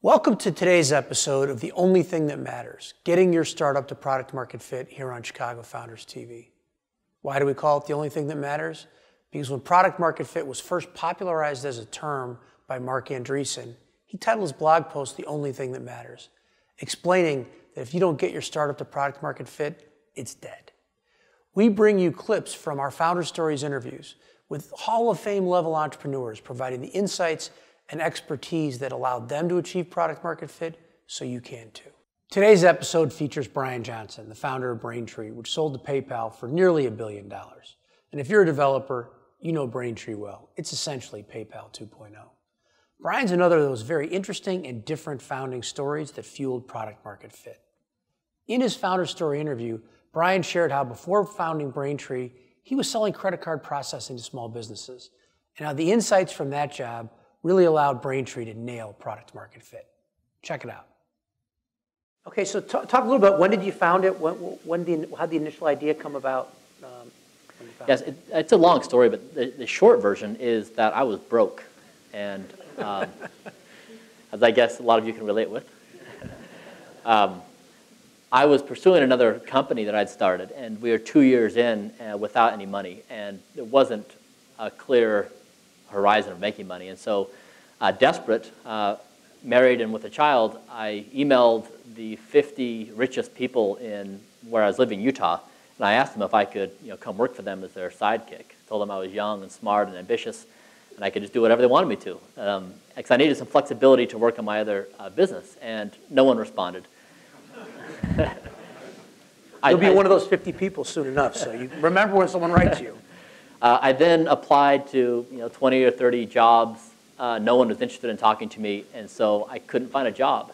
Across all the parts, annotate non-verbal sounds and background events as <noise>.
Welcome to today's episode of The Only Thing That Matters Getting Your Startup to Product Market Fit here on Chicago Founders TV. Why do we call it The Only Thing That Matters? Because when product market fit was first popularized as a term by Marc Andreessen, he titled his blog post The Only Thing That Matters, explaining that if you don't get your startup to product market fit, it's dead. We bring you clips from our Founder Stories interviews with Hall of Fame level entrepreneurs, providing the insights and expertise that allowed them to achieve product market fit so you can too. Today's episode features Bryan Johnson, the founder of Braintree, which sold to PayPal for nearly a billion dollars. And if you're a developer, you know Braintree well. It's essentially PayPal 2.0. Bryan's another of those very interesting and different founding stories that fueled product market fit. In his founder story interview, Bryan shared how before founding Braintree, he was selling credit card processing to small businesses, and how the insights from that job really allowed Braintree to nail product market fit. Check it out. Okay, so talk, talk a little bit. When did you found it? When, when the, how did the initial idea come about? Um, yes, it, it's a long story, but the, the, short version is that I was broke, and um, <laughs> as I guess a lot of you can relate with. <laughs> um, I was pursuing another company that I'd started, and we were two years in uh, without any money, and it wasn't a clear horizon of making money. And so, uh, desperate, uh, married and with a child, I emailed the 50 richest people in where I was living, Utah, and I asked them if I could you know, come work for them as their sidekick. told them I was young and smart and ambitious, and I could just do whatever they wanted me to. Um, because I needed some flexibility to work on my other uh, business, and no one responded. <laughs> You'll be I, one of those 50 people soon enough, so you remember when someone writes you. Uh, I then applied to you know 20 or 30 jobs. Uh, no one was interested in talking to me, and so I couldn't find a job.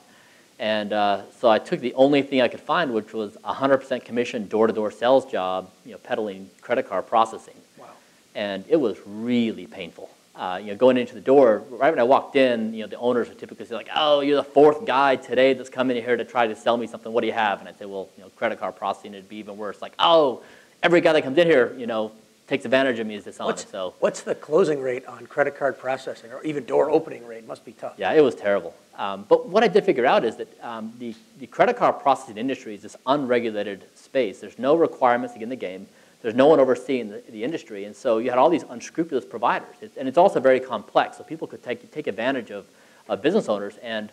And uh, so I took the only thing I could find, which was a 100% commission door-to-door sales job, you know, peddling credit card processing. Wow. And it was really painful. Uh, you know, going into the door, right when I walked in, you know, the owners would typically say like, "Oh, you're the fourth guy today that's coming here to try to sell me something. What do you have?" And I'd say, "Well, you know, credit card processing. It'd be even worse. Like, oh, every guy that comes in here, you know, takes advantage of me as dishonest. What's, so what's the closing rate on credit card processing or even door opening rate? Must be tough. Yeah, it was terrible. Um, but what I did figure out is that um, the, the credit card processing industry is this unregulated space. There's no requirements to get in the game. There's no one overseeing the, the industry. And so you had all these unscrupulous providers. It's, and it's also very complex. So people could take, take advantage of, of business owners. And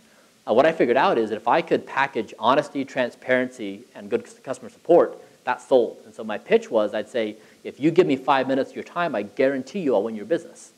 uh, what I figured out is that if I could package honesty, transparency, and good customer support, that sold. And so my pitch was I'd say, if you give me five minutes of your time, I guarantee you I'll win your business.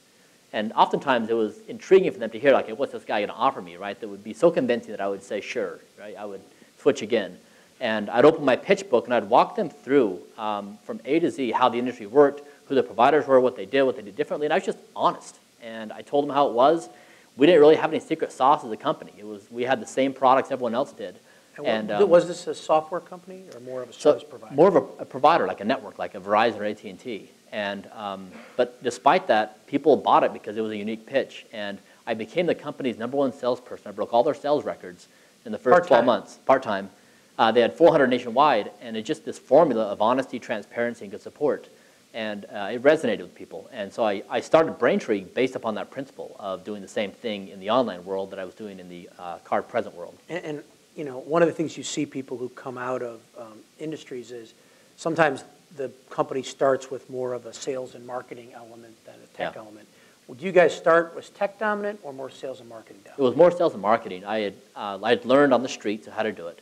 And oftentimes it was intriguing for them to hear, like, what's this guy going to offer me, right? That would be so convincing that I would say, sure, right? I would switch again. And I'd open my pitch book and I'd walk them through um, from A to Z how the industry worked, who the providers were, what they did, what they did differently. And I was just honest. And I told them how it was. We didn't really have any secret sauce as a company. It was, we had the same products everyone else did. And, um, was this a software company or more of a service so provider? More of a, a, provider, like a network, like a Verizon or AT&T. And, um, but despite that, people bought it because it was a unique pitch. And I became the company's number one salesperson. I broke all their sales records in the first 12 months, part-time. Uh, they had 400 nationwide, and it's just this formula of honesty, transparency, and good support. And uh, it resonated with people. And so I, I started Braintree based upon that principle of doing the same thing in the online world that I was doing in the uh, card present world. And, and you know, one of the things you see people who come out of um, industries is sometimes the company starts with more of a sales and marketing element than a tech yeah. element. Would you guys start was tech dominant or more sales and marketing dominant? It was more sales and marketing. I had uh, I had learned on the streets how to do it,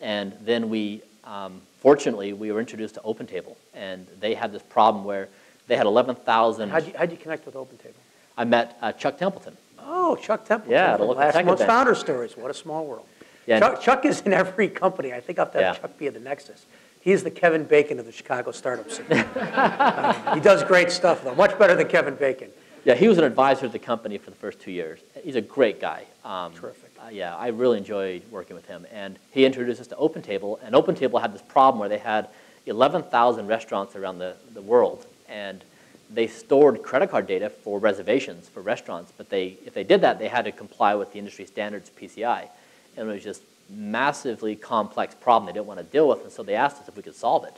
and then we um, fortunately we were introduced to OpenTable, and they had this problem where they had 11,000. How'd you, how'd you connect with OpenTable? I met uh, Chuck Templeton. Oh, Chuck Templeton. Yeah, the last month's founder stories. What a small world. Yeah. Chuck, Chuck, is in every company. I think I'll have to have yeah. Chuck be at the Nexus. He's the Kevin Bacon of the Chicago startup scene. <laughs> uh, he does great stuff, though, much better than Kevin Bacon. Yeah, he was an advisor to the company for the first two years. He's a great guy. Um, Terrific. Uh, yeah, I really enjoyed working with him. And he introduced us to OpenTable, and OpenTable had this problem where they had 11,000 restaurants around the, the world, and they stored credit card data for reservations for restaurants, but they, if they did that, they had to comply with the industry standards PCI and it was just massively complex problem they didn't want to deal with, and so they asked us if we could solve it.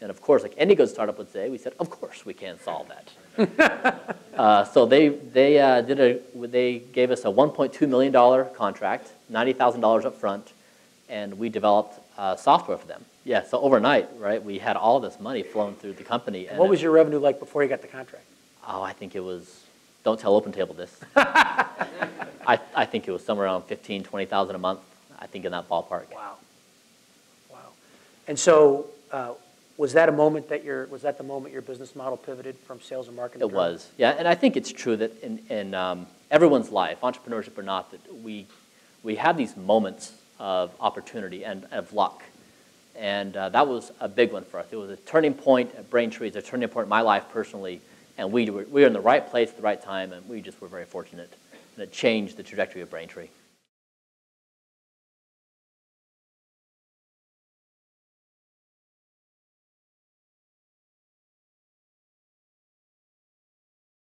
And of course, like any good startup would say, we said, of course we can solve that. <laughs> uh, so they, they, uh, did a, they gave us a $1.2 million contract, $90,000 up front, and we developed uh, software for them. Yeah, so overnight, right, we had all this money flowing through the company. And What it- was your revenue like before you got the contract? Oh, I think it was, don't tell OpenTable this. <laughs> I, I think it was somewhere around 15, 20,000 a month, I think in that ballpark. Wow. Wow. And so, uh, was that a moment that your, was that the moment your business model pivoted from sales and marketing? It to- was, yeah, and I think it's true that in, in um, everyone's life, entrepreneurship or not, that we, we have these moments of opportunity and of luck. And uh, that was a big one for us. It was a turning point at Braintree, it's a turning point in my life personally, and we were, we were in the right place at the right time, and we just were very fortunate. And it changed the trajectory of Braintree.